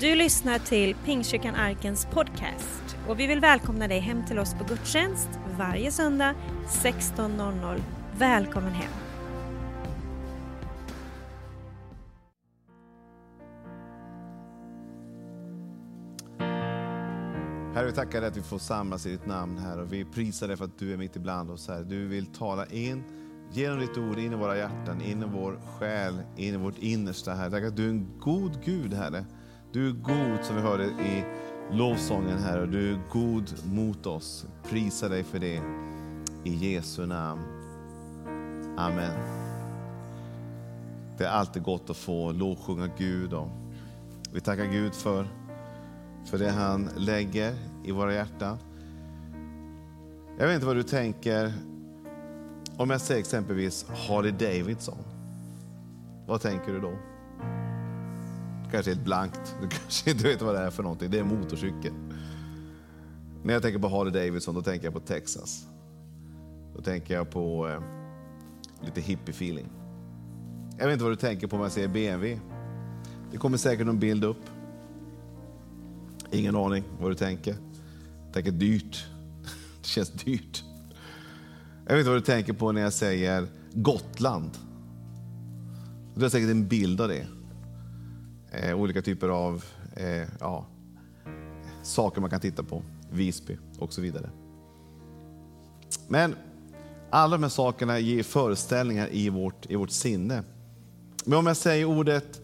Du lyssnar till Pingstkyrkan Arkens podcast och vi vill välkomna dig hem till oss på gudstjänst varje söndag 16.00. Välkommen hem! Herre, vi tackar dig att vi får samlas i ditt namn här och vi prisar dig för att du är mitt ibland oss här. Du vill tala in genom ditt ord in i våra hjärtan, in i vår själ, in i vårt innersta. Herre. Tack att du är en god Gud, Herre. Du är god som vi hörde i lovsången, här. Och du är god mot oss. Prisa dig för det. I Jesu namn. Amen. Det är alltid gott att få lovsjunga Gud. Och vi tackar Gud för, för det han lägger i våra hjärtan. Jag vet inte vad du tänker om jag säger exempelvis Harley Davidson. Vad tänker du då? Kanske helt blankt. Du kanske inte vet vad det är för någonting. Det är en motorcykel. När jag tänker på Harley Davidson då tänker jag på Texas. Då tänker jag på eh, lite hippie-feeling. Jag vet inte vad du tänker på när jag säger BMW. Det kommer säkert någon bild upp. Ingen aning vad du tänker. Jag tänker dyrt. Det känns dyrt. Jag vet inte vad du tänker på när jag säger Gotland. Du har säkert en bild av det. Eh, olika typer av eh, ja, saker man kan titta på. Visby och så vidare. Men alla de här sakerna ger föreställningar i vårt, i vårt sinne. Men om jag säger ordet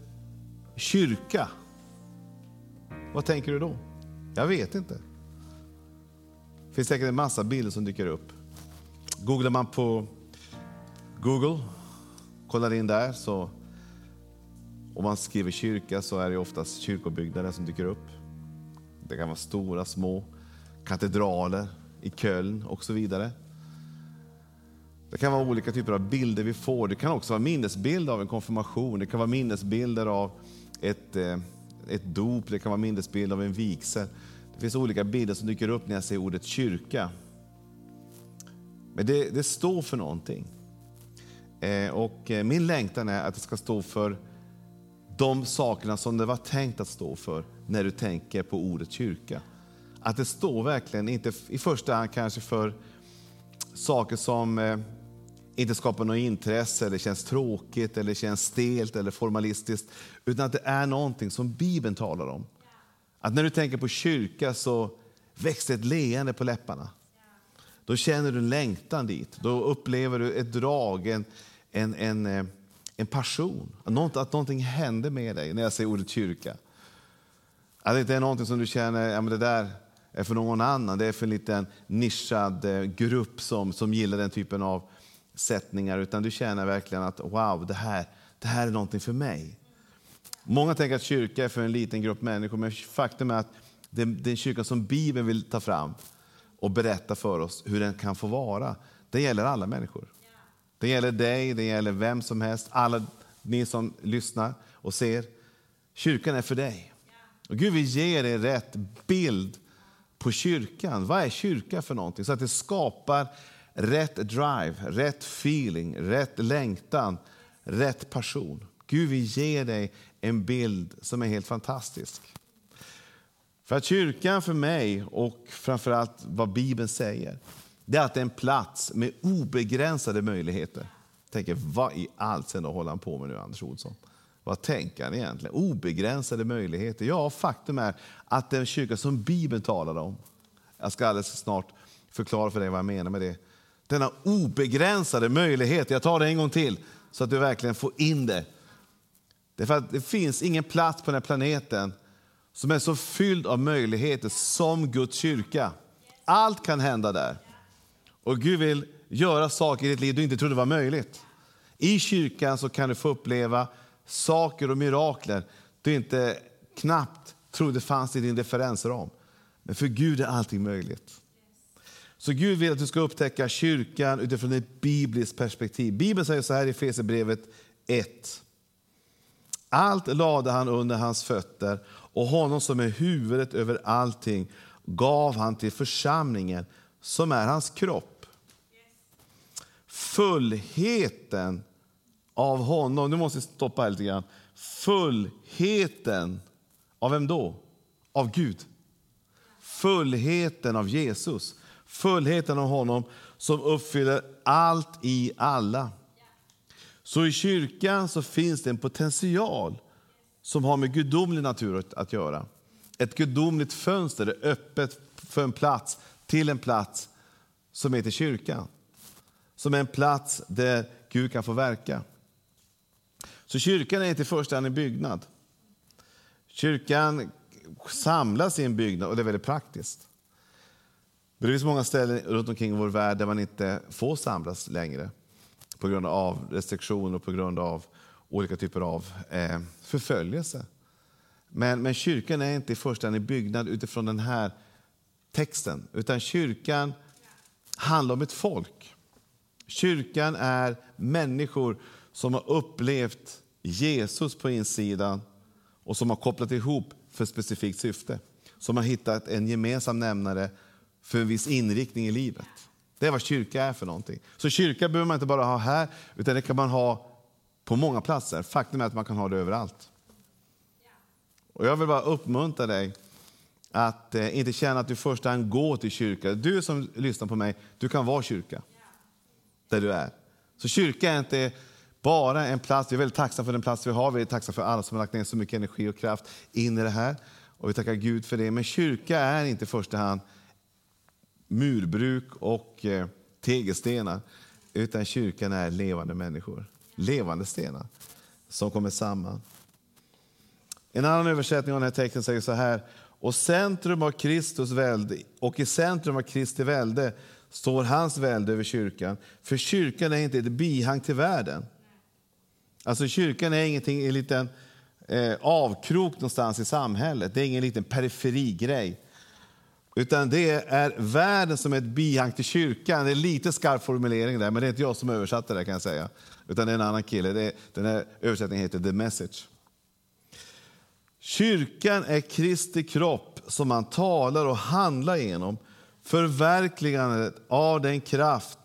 kyrka, vad tänker du då? Jag vet inte. Det finns säkert en massa bilder som dyker upp. Googlar man på Google, kollar in där, så om man skriver kyrka så är det oftast kyrkobyggnader som dyker upp. Det kan vara stora, små katedraler i Köln och så vidare. Det kan vara olika typer av bilder vi får. Det kan också vara minnesbilder av en konfirmation. Det kan vara minnesbilder av ett, eh, ett dop. Det kan vara minnesbilder av en vigsel. Det finns olika bilder som dyker upp när jag säger ordet kyrka. Men det, det står för någonting. Eh, och eh, min längtan är att det ska stå för de sakerna som det var tänkt att stå för när du tänker på ordet kyrka. Att det står verkligen inte i första hand kanske för saker som eh, inte skapar något intresse, eller känns tråkigt, eller känns stelt eller formalistiskt. Utan att det är någonting som Bibeln talar om. Att när du tänker på kyrka så växer ett leende på läpparna. Då känner du en längtan dit. Då upplever du ett drag, en, en, en, eh, en passion. Att, att någonting händer med dig när jag säger ordet kyrka. Att det inte är någonting som du känner, ja men det där är för någon annan. Det är för en liten nischad eh, grupp som, som gillar den typen av sättningar. Utan du känner verkligen att wow, det här, det här är någonting för mig. Många tänker att kyrka är för en liten grupp människor, men faktum är att det, det är en kyrka som Bibeln vill ta fram och berätta för oss hur den kan få vara. Det gäller alla människor. Det gäller dig, det gäller vem som helst, alla ni som lyssnar och ser. Kyrkan är för dig. Och Gud vill ge dig rätt bild på kyrkan. Vad är kyrka för någonting? Så att det skapar rätt drive, rätt feeling, rätt längtan, rätt passion. Gud vill ge dig en bild som är helt fantastisk. För att kyrkan för mig, och framförallt vad Bibeln säger, det är att det är en plats med obegränsade möjligheter. Jag tänker, vad i allt sen håller han på med nu, Anders Olsson? Vad tänker han egentligen? Obegränsade möjligheter? Ja, faktum är att den kyrka som Bibeln talar om. Jag ska alldeles snart förklara för dig vad jag menar med det. Denna obegränsade möjlighet, jag tar det en gång till så att du verkligen får in det. Det, för att det finns ingen plats på den här planeten som är så fylld av möjligheter som Guds kyrka. Allt kan hända där. Och Gud vill göra saker i ditt liv du inte trodde var möjligt. I kyrkan så kan du få uppleva saker och mirakler du inte knappt trodde fanns i din referensram. Men för Gud är allting möjligt. Så Gud vill att du ska upptäcka kyrkan utifrån ett bibliskt perspektiv. Bibeln säger så här i Efesierbrevet 1. Allt lade han under hans fötter och honom som är huvudet över allting gav han till församlingen som är hans kropp. Fullheten av honom, nu måste jag stoppa här lite grann. Fullheten Av vem då? Av Gud. Fullheten av Jesus. Fullheten av honom som uppfyller allt i alla. Så i kyrkan så finns det en potential som har med gudomlig natur att göra. Ett gudomligt fönster är öppet för en plats, till en plats som heter kyrkan. Som är en plats där Gud kan få verka. Så kyrkan är inte i första hand en byggnad. Kyrkan samlas i en byggnad och det är väldigt praktiskt. Men det finns många ställen runt omkring i vår värld där man inte får samlas längre på grund av restriktioner och på grund av olika typer av eh, förföljelse. Men, men kyrkan är inte i första hand en byggnad utifrån den här texten, utan kyrkan handlar om ett folk. Kyrkan är människor som har upplevt Jesus på insidan och som har kopplat ihop för ett specifikt syfte. Som har hittat en gemensam nämnare för en viss inriktning i livet. Det är vad kyrka är för någonting. Så kyrka behöver man inte bara ha här, utan det kan man ha på många platser. Faktum är att man kan ha det överallt. Och jag vill bara uppmuntra dig att eh, inte känna att du i första hand går till kyrka. Du som lyssnar på mig, du kan vara kyrka. Där du är. Så kyrka är inte bara en plats, vi är väldigt tacksamma för den plats vi har. Vi är tacksamma för alla som har lagt ner så mycket energi och kraft in i det här. Och vi tackar Gud för det. Men kyrka är inte i första hand murbruk och eh, tegelstenar. Utan kyrkan är levande människor. Levande stenar som kommer samman. En annan översättning av den här texten säger så här. Och, centrum av Kristus välde, och i centrum av Kristi välde står hans välde över kyrkan. För kyrkan är inte ett bihang till världen. Alltså kyrkan är ingenting en liten eh, avkrok någonstans i samhället. Det är ingen liten periferigrej. Utan det är världen som är ett bihang till kyrkan. Det är lite skarp formulering där, men det är inte jag som översatte det kan jag säga. Utan det är en annan kille. Det är, den här översättningen heter The Message. Kyrkan är Kristi kropp som man talar och handlar genom. Förverkligandet av den kraft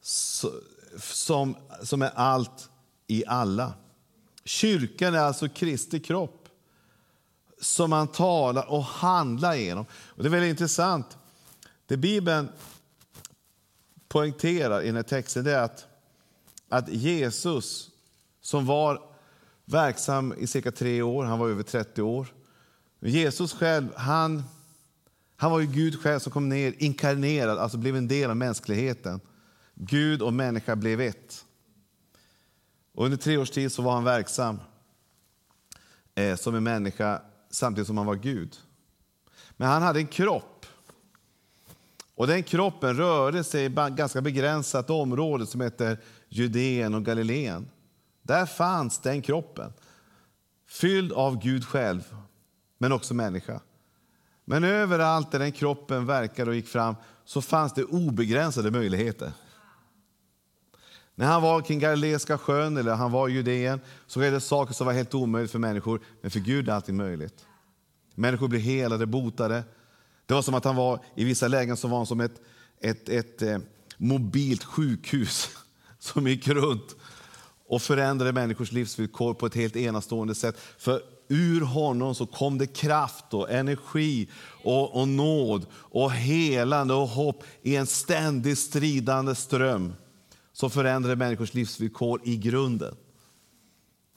som, som är allt i alla. Kyrkan är alltså Kristi kropp som man talar och handlar genom. Och det är väldigt intressant. Det Bibeln poängterar i den här texten är att, att Jesus, som var verksam i cirka tre år, han var över 30 år. Jesus själv, han, han var ju Gud själv som kom ner, inkarnerad, alltså blev en del av mänskligheten. Gud och människa blev ett. Och under tre års tid så var han verksam eh, som en människa samtidigt som han var Gud. Men han hade en kropp. Och den kroppen rörde sig i ett ganska begränsat område som heter Judeen och Galileen. Där fanns den kroppen, fylld av Gud själv, men också människa. Men överallt där den kroppen verkade och gick fram så fanns det obegränsade möjligheter. När han var kring Galileiska sjön eller han var i Judeen så var det saker som var helt omöjligt för människor, men för Gud är allting möjligt. Människor blev helade, botade. Det var som att han var i vissa lägen som var som ett, ett, ett, ett eh, mobilt sjukhus som gick runt och förändrade människors livsvillkor på ett helt enastående sätt. För ur honom så kom det kraft och energi och, och nåd och helande och hopp i en ständigt stridande ström som förändrade människors livsvillkor i grunden.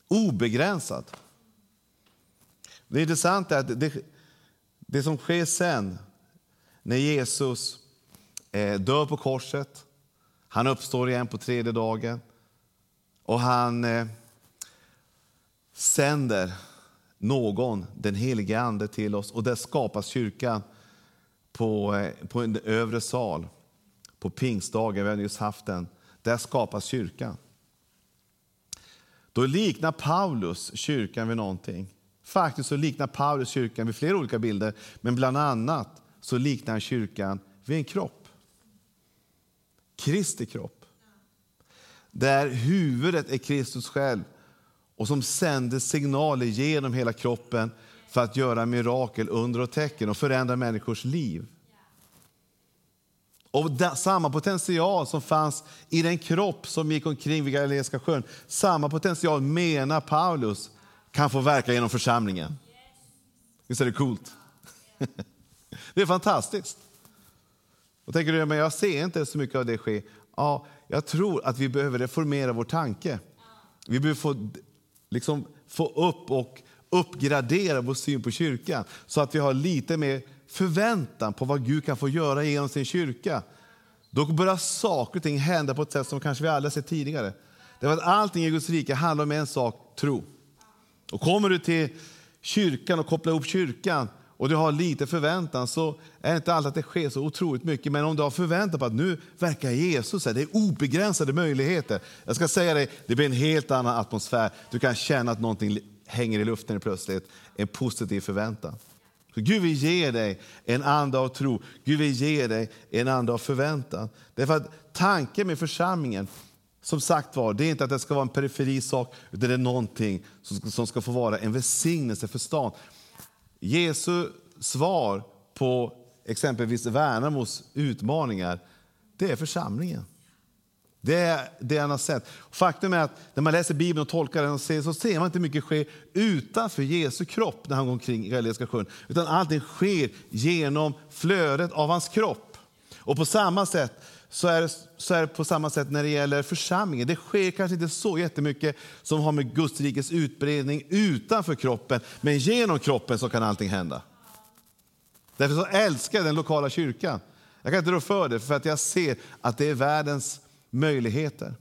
Obegränsat. Det intressanta är att det, det som sker sen, när Jesus eh, dör på korset, han uppstår igen på tredje dagen och han eh, sänder någon, den helige Ande, till oss och där skapas kyrkan på, eh, på en övre sal på pingstdagen, vi har just haft den. Där skapas kyrkan. Då liknar Paulus kyrkan vid någonting. Faktiskt så liknar Paulus kyrkan vid flera olika bilder, men bland annat så liknar han kyrkan vid en kropp. Kristi kropp. Där huvudet är Kristus själv och som sänder signaler genom hela kroppen för att göra mirakel, under och tecken och förändra människors liv. Och samma potential som fanns i den kropp som gick omkring vid Galileiska sjön, samma potential menar Paulus kan få verka genom församlingen. Visst är det coolt? det är fantastiskt. Och tänker du, men jag ser inte så mycket av det ske. Ja, jag tror att vi behöver reformera vår tanke. Vi behöver få, liksom, få upp och uppgradera vår syn på kyrkan så att vi har lite mer förväntan på vad Gud kan få göra genom sin kyrka. Då börjar saker och ting hända på ett sätt som kanske vi aldrig sett tidigare. Därför att allting i Guds rike handlar om en sak, tro. Och kommer du till kyrkan och kopplar ihop kyrkan och du har lite förväntan så är det inte alltid att det sker så otroligt mycket. Men om du har förväntan på att nu verkar Jesus, det är obegränsade möjligheter. Jag ska säga dig, det blir en helt annan atmosfär. Du kan känna att någonting hänger i luften plötsligt. En positiv förväntan. Så Gud vill ge dig en ande av tro. Gud vill ge dig en ande av förväntan. Därför att tanken med församlingen, som sagt var, det är inte att det ska vara en periferisak, utan det är någonting som ska få vara en välsignelse för stan. Jesu svar på exempelvis Värnamos utmaningar, det är församlingen. Det är det han har sett. Faktum är att när man läser Bibeln och tolkar den och ser, så ser man inte mycket ske utanför Jesu kropp när han går omkring i Galileiska sjön. Utan allting sker genom flödet av hans kropp. Och på samma sätt så är, det, så är det på samma sätt när det gäller församlingen. Det sker kanske inte så jättemycket som har med Guds rikes utbredning utanför kroppen, men genom kroppen så kan allting hända. Därför så älskar jag den lokala kyrkan. Jag kan inte rå för det, för att jag ser att det är världens möjligheter.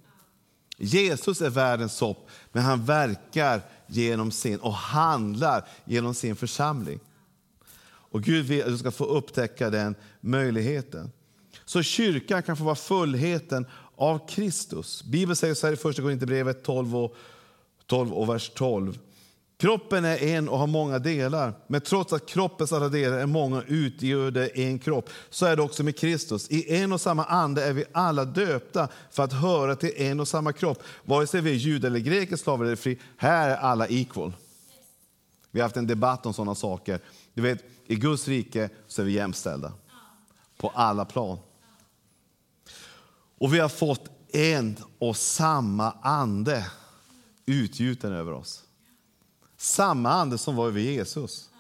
Jesus är världens hopp, men han verkar genom sin och handlar genom sin församling. Och Gud vill att du ska få upptäcka den möjligheten. Så kyrkan kan få vara fullheten av Kristus. Bibeln säger så här i Första Korinthierbrevet 12 och, 12 och vers 12. Kroppen är en och har många delar, men trots att kroppens alla delar är många utgör det en kropp. Så är det också med Kristus. I en och samma ande är vi alla döpta för att höra till en och samma kropp. Vare sig vi är judar eller greker, slavar eller fri, här är alla equal. Vi har haft en debatt om sådana saker. Du vet, I Guds rike så är vi jämställda på alla plan. Och vi har fått en och samma ande utgjuten över oss. Samma ande som var över Jesus.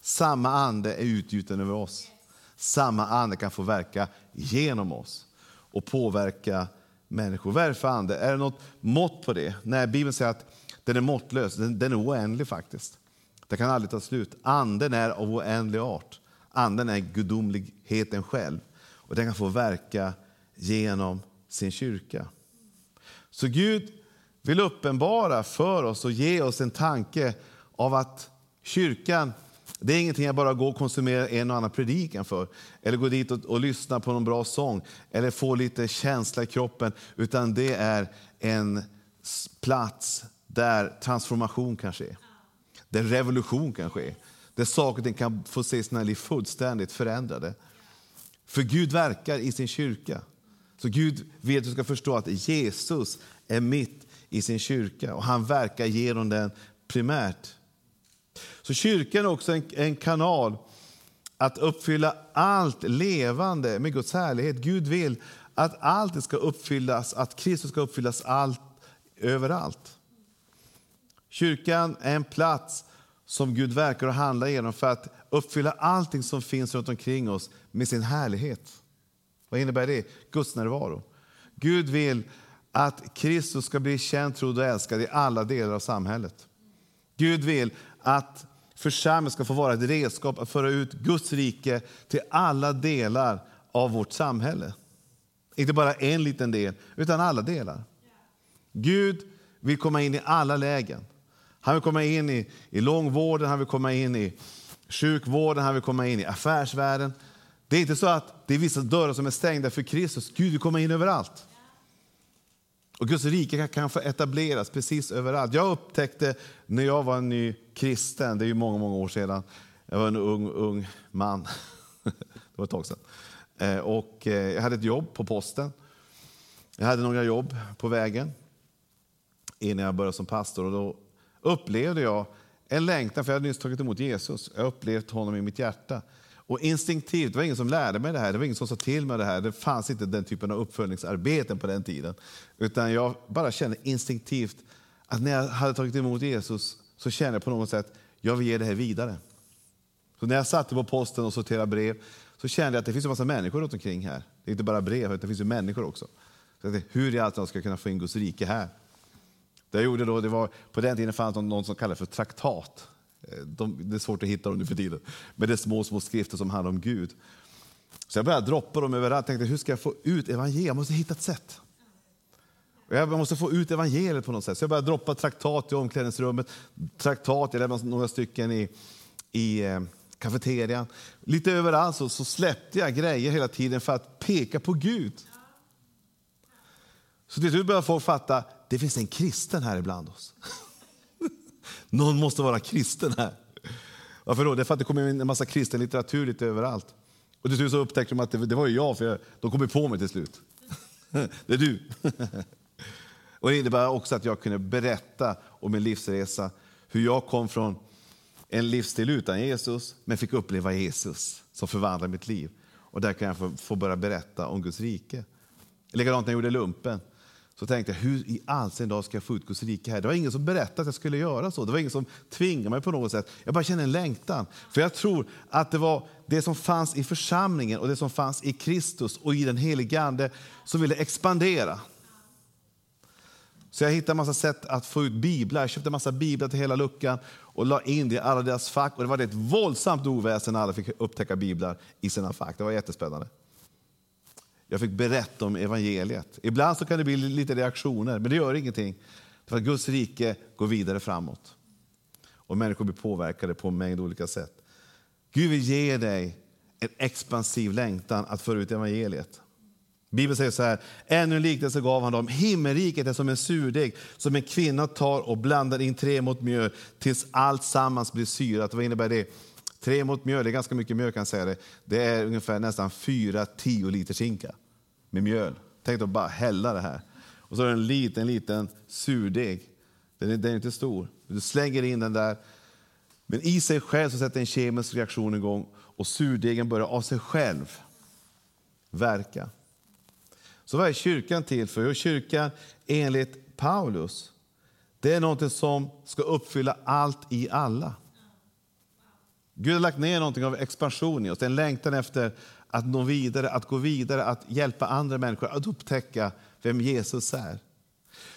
Samma ande är utgjuten över oss. Samma ande kan få verka genom oss och påverka människor. Vad är det för ande? Är det något mått på det? Nej, Bibeln säger att den är måttlös. Den, den är oändlig faktiskt. Det kan aldrig ta slut. Anden är av oändlig art. Anden är gudomligheten själv och den kan få verka genom sin kyrka. Så Gud vill uppenbara för oss och ge oss en tanke av att kyrkan det är ingenting jag bara går och konsumerar en och annan predikan för. Eller går dit och, och lyssnar på någon bra sång. Eller får lite känsla i kroppen. Utan det är en plats där transformation kan ske. Där revolution kan ske. Där saker och ting kan få se sina liv fullständigt förändrade. För Gud verkar i sin kyrka. Så Gud vill att du ska förstå att Jesus är mitt i sin kyrka och han verkar genom den primärt. Så kyrkan är också en, en kanal att uppfylla allt levande med Guds härlighet. Gud vill att allt ska uppfyllas, att Kristus ska uppfyllas allt, överallt. Kyrkan är en plats som Gud verkar och handlar genom för att uppfylla allting som finns runt omkring oss med sin härlighet. Vad innebär det? Guds närvaro. Gud vill att Kristus ska bli känd, trodd och älskad i alla delar av samhället. Gud vill att församlingen ska få vara ett redskap att föra ut Guds rike till alla delar av vårt samhälle. Inte bara en liten del, utan alla delar. Gud vill komma in i alla lägen. Han vill komma in i, i långvården, han vill komma in i sjukvården, han vill komma in i affärsvärlden. Det är inte så att det är vissa dörrar som är stängda för Kristus. Gud vill komma in överallt. Och Guds rike kan få etableras precis överallt. Jag upptäckte när jag var en ny kristen, det är ju många, många år sedan, jag var en ung, ung man, det var ett tag sedan, eh, och eh, jag hade ett jobb på posten. Jag hade några jobb på vägen innan jag började som pastor och då upplevde jag en längtan, för jag hade nyss tagit emot Jesus. Jag upplevt honom i mitt hjärta. Och instinktivt, det var ingen som lärde mig det här, det var ingen som sa till mig det här. Det fanns inte den typen av uppföljningsarbeten på den tiden. Utan jag bara kände instinktivt att när jag hade tagit emot Jesus så kände jag på något sätt, jag vill ge det här vidare. Så när jag satte på posten och sorterade brev så kände jag att det finns en massa människor runt omkring här. Det är inte bara brev, utan det finns ju människor också. Så jag tänkte, hur i allt ska jag kunna få in Guds rike här? Det jag gjorde då, det var, på den tiden fanns det något som kallades för traktat. Eh, de, det är svårt att hitta dem nu för tiden. Men det är små, små skrifter som handlar om Gud. Så jag började droppa dem överallt. Jag tänkte, hur ska jag få ut evangeliet? Jag måste hitta ett sätt. Jag måste få ut evangeliet på något sätt. Så jag började droppa traktat i omklädningsrummet. Traktat, jag lämnade några stycken i, i eh, kafeterian. Lite överallt så, så släppte jag grejer hela tiden för att peka på Gud. Så till slut började folk fatta, det finns en kristen här ibland oss. Någon måste vara kristen här. Varför då? Det är för att det kommer in en massa kristen litteratur lite överallt. Och till slut så upptäckte de att det, det var ju jag, för jag, de kom ju på mig till slut. det är du. och det innebär också att jag kunde berätta om min livsresa, hur jag kom från en livsstil utan Jesus, men fick uppleva Jesus som förvandlade mitt liv. Och där kan jag få, få börja berätta om Guds rike. Likadant när jag gjorde lumpen så tänkte jag, hur i all sin dag ska jag få ut Guds rike här? Det var ingen som berättade att jag skulle göra så. Det var ingen som tvingade mig på något sätt. Jag bara kände en längtan. För jag tror att det var det som fanns i församlingen och det som fanns i Kristus och i den helige Ande som ville expandera. Så jag hittade massa sätt att få ut biblar. Jag köpte massa biblar till hela luckan och la in det i alla deras fack. Och det var ett våldsamt oväsen när alla fick upptäcka biblar i sina fack. Det var jättespännande. Jag fick berätta om evangeliet. Ibland så kan det bli lite reaktioner, men det gör ingenting. För att Guds rike går vidare framåt. Och människor blir påverkade på en mängd olika sätt. Gud vill ge dig en expansiv längtan att föra ut evangeliet. Bibeln säger så här, ännu en liknelse gav han dem. Himmelriket är som en surdeg som en kvinna tar och blandar in tre mot mjöl tills allt sammans blir syrat. Vad innebär det? Tre mot mjöl, det är ganska mycket mjöl kan jag säga det. Det är ungefär nästan fyra tio liter skinka med mjöl. Tänk att bara hälla det här. Och så är det en liten, liten surdeg. Den är, den är inte stor. Du slänger in den där. Men i sig själv så sätter en kemisk reaktion igång och surdegen börjar av sig själv verka. Så vad är kyrkan till för? Jo, kyrkan enligt Paulus, det är något som ska uppfylla allt i alla. Gud har lagt ner någonting av expansion i oss, en längtan efter att nå vidare, att gå vidare, att hjälpa andra människor att upptäcka vem Jesus är.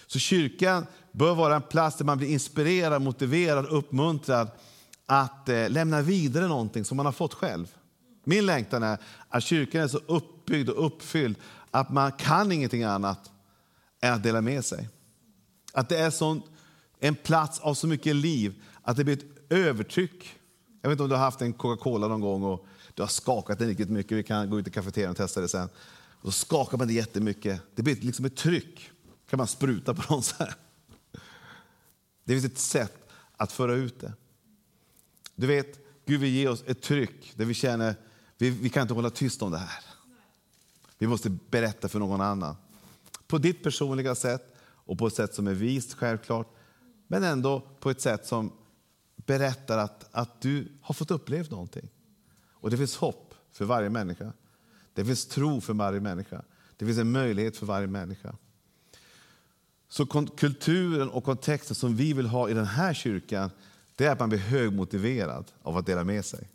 Så kyrkan bör vara en plats där man blir inspirerad, motiverad, uppmuntrad att eh, lämna vidare någonting som man har fått själv. Min längtan är att kyrkan är så uppbyggd och uppfylld att man kan ingenting annat än att dela med sig. Att det är sånt, en plats av så mycket liv att det blir ett övertryck. Jag vet inte om du har haft en Coca-Cola någon gång och du har skakat den riktigt mycket. Vi kan gå ut i kafeterian och testa det sen. Och så skakar man det jättemycket. Det blir liksom ett tryck. kan man spruta på någon så här. Det finns ett sätt att föra ut det. Du vet, Gud vill ge oss ett tryck där vi känner vi, vi kan inte hålla tyst om det här. Vi måste berätta för någon annan. På ditt personliga sätt och på ett sätt som är vist, självklart. Men ändå på ett sätt som berättar att, att du har fått uppleva någonting. Och det finns hopp för varje människa. Det finns tro för varje människa. Det finns en möjlighet för varje människa. Så kulturen och kontexten som vi vill ha i den här kyrkan, det är att man blir högmotiverad av att dela med sig.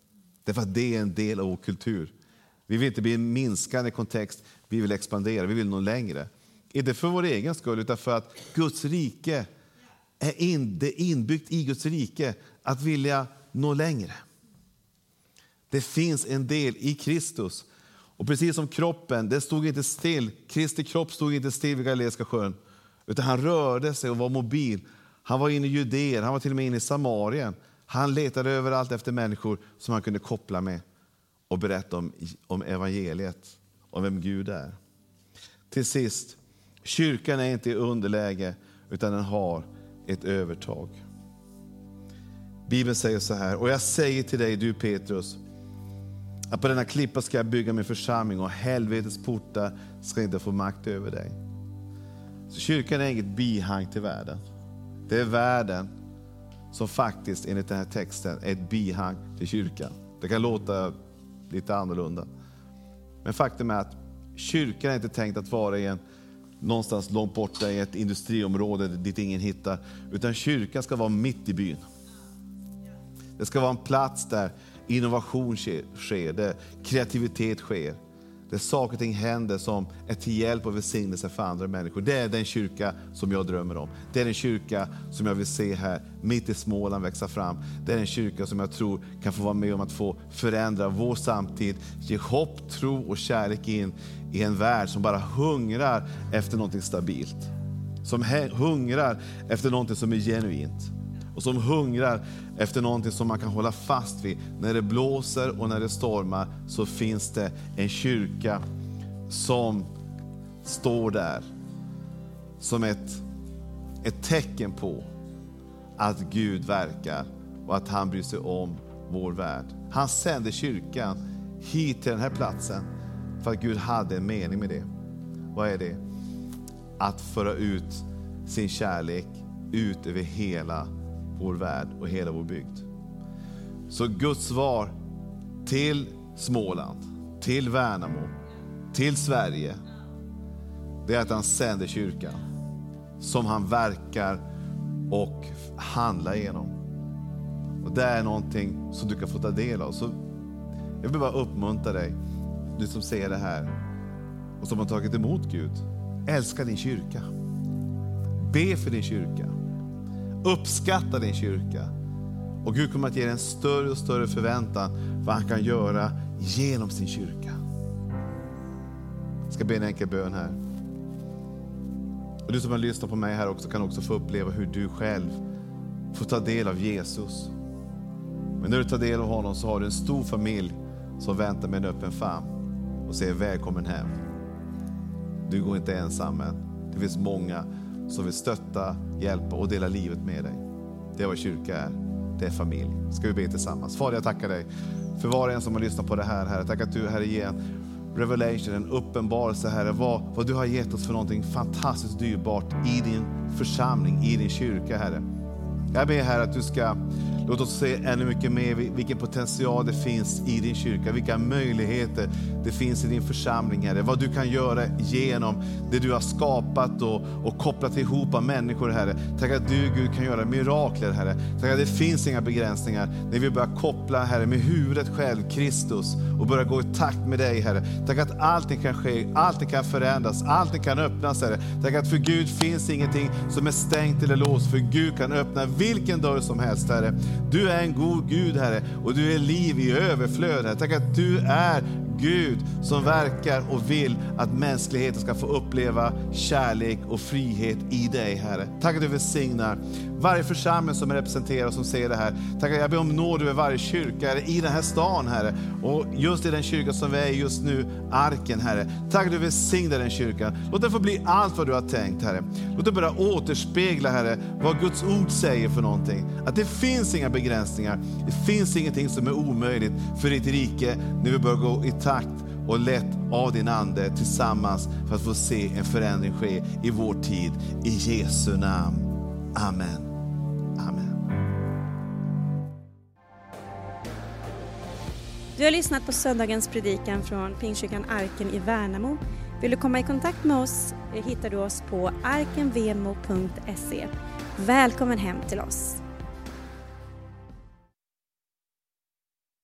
Därför att det är en del av vår kultur. Vi vill inte bli en minskande kontext, vi vill expandera, vi vill nå längre. Inte för vår egen skull, utan för att Guds rike är in, det är inbyggt i Guds rike att vilja nå längre. Det finns en del i Kristus. Och precis som kroppen, det stod inte still. Kristi kropp stod inte still vid Galileiska sjön, utan han rörde sig och var mobil. Han var inne i Judeen, han var till och med inne i Samarien. Han letade överallt efter människor som han kunde koppla med och berätta om, om evangeliet, om vem Gud är. Till sist, kyrkan är inte i underläge, utan den har ett övertag. Bibeln säger så här, och jag säger till dig, du Petrus, att på denna klippa ska jag bygga min församling och helvetets portar ska inte få makt över dig. Så kyrkan är inget bihang till världen. Det är världen som faktiskt enligt den här texten är ett bihang till kyrkan. Det kan låta lite annorlunda. Men faktum är att kyrkan är inte tänkt att vara i en, någonstans långt borta i ett industriområde dit ingen hittar. Utan kyrkan ska vara mitt i byn. Det ska vara en plats där innovation sker, där kreativitet sker. Där saker och ting händer som är till hjälp och välsignelse för andra människor. Det är den kyrka som jag drömmer om. Det är den kyrka som jag vill se här mitt i Småland växa fram. Det är den kyrka som jag tror kan få vara med om att få förändra vår samtid, ge hopp, tro och kärlek in i en värld som bara hungrar efter något stabilt. Som hungrar efter något som är genuint och som hungrar efter någonting som man kan hålla fast vid. När det blåser och när det stormar så finns det en kyrka som står där som ett, ett tecken på att Gud verkar och att han bryr sig om vår värld. Han sände kyrkan hit till den här platsen för att Gud hade en mening med det. Vad är det? Att föra ut sin kärlek ut över hela vår värld och hela vår bygd. Så Guds svar till Småland, till Värnamo, till Sverige, det är att han sänder kyrkan som han verkar och handlar genom. Och Det är någonting som du kan få ta del av. Så jag vill bara uppmuntra dig, du som ser det här och som har tagit emot Gud. Älska din kyrka. Be för din kyrka. Uppskatta din kyrka. Och Gud kommer att ge dig en större och större förväntan vad han kan göra genom sin kyrka. Jag ska be en enkel bön här. Och du som har lyssnat på mig här också kan också få uppleva hur du själv får ta del av Jesus. Men när du tar del av honom så har du en stor familj som väntar med en öppen famn och säger välkommen hem. Du går inte ensam än. Det finns många som vill stötta, hjälpa och dela livet med dig. Det är vad kyrka är. Det är familj. Ska vi be tillsammans? Fader, jag tackar dig för var och en som har lyssnat på det här, Herre. Tack att du, Herre, ger en revelation, en uppenbarelse, Herre, vad, vad du har gett oss för någonting fantastiskt dyrbart i din församling, i din kyrka, Herre. Jag ber, Herre, att du ska Låt oss se ännu mycket mer vilken potential det finns i din kyrka, vilka möjligheter det finns i din församling, Herre. Vad du kan göra genom det du har skapat och, och kopplat ihop av människor, Herre. Tack att du, Gud, kan göra mirakler, Herre. Tack att det finns inga begränsningar när vi börjar koppla, Herre, med huvudet själv, Kristus, och börjar gå i takt med dig, Herre. Tack att allting kan ske, allting kan förändras, allting kan öppnas, Herre. Tack att för Gud finns ingenting som är stängt eller låst, för Gud kan öppna vilken dörr som helst, Herre. Du är en god Gud, Herre, och du är liv i överflöd. Herre. Tack att du är Gud som verkar och vill att mänskligheten ska få uppleva kärlek och frihet i dig, Herre. Tack att du välsignar varje församling som är representerad och som ser det här. Tack att jag ber om nåd över varje kyrka i den här stan, Herre. Och just i den kyrka som vi är i just nu, Arken, Herre. Tack att du välsignar den kyrkan. Låt den få bli allt vad du har tänkt, Herre. Låt den börja återspegla, Herre, vad Guds ord säger för någonting. Att det finns inga begränsningar. Det finns ingenting som är omöjligt för ditt rike när vi börjar gå i takt och lett av din Ande tillsammans för att få se en förändring ske i vår tid. I Jesu namn. Amen. Amen. Du har lyssnat på söndagens predikan från Pingstkyrkan Arken i Värnamo. Vill du komma i kontakt med oss eh, hittar du oss på arkenvemo.se. Välkommen hem till oss.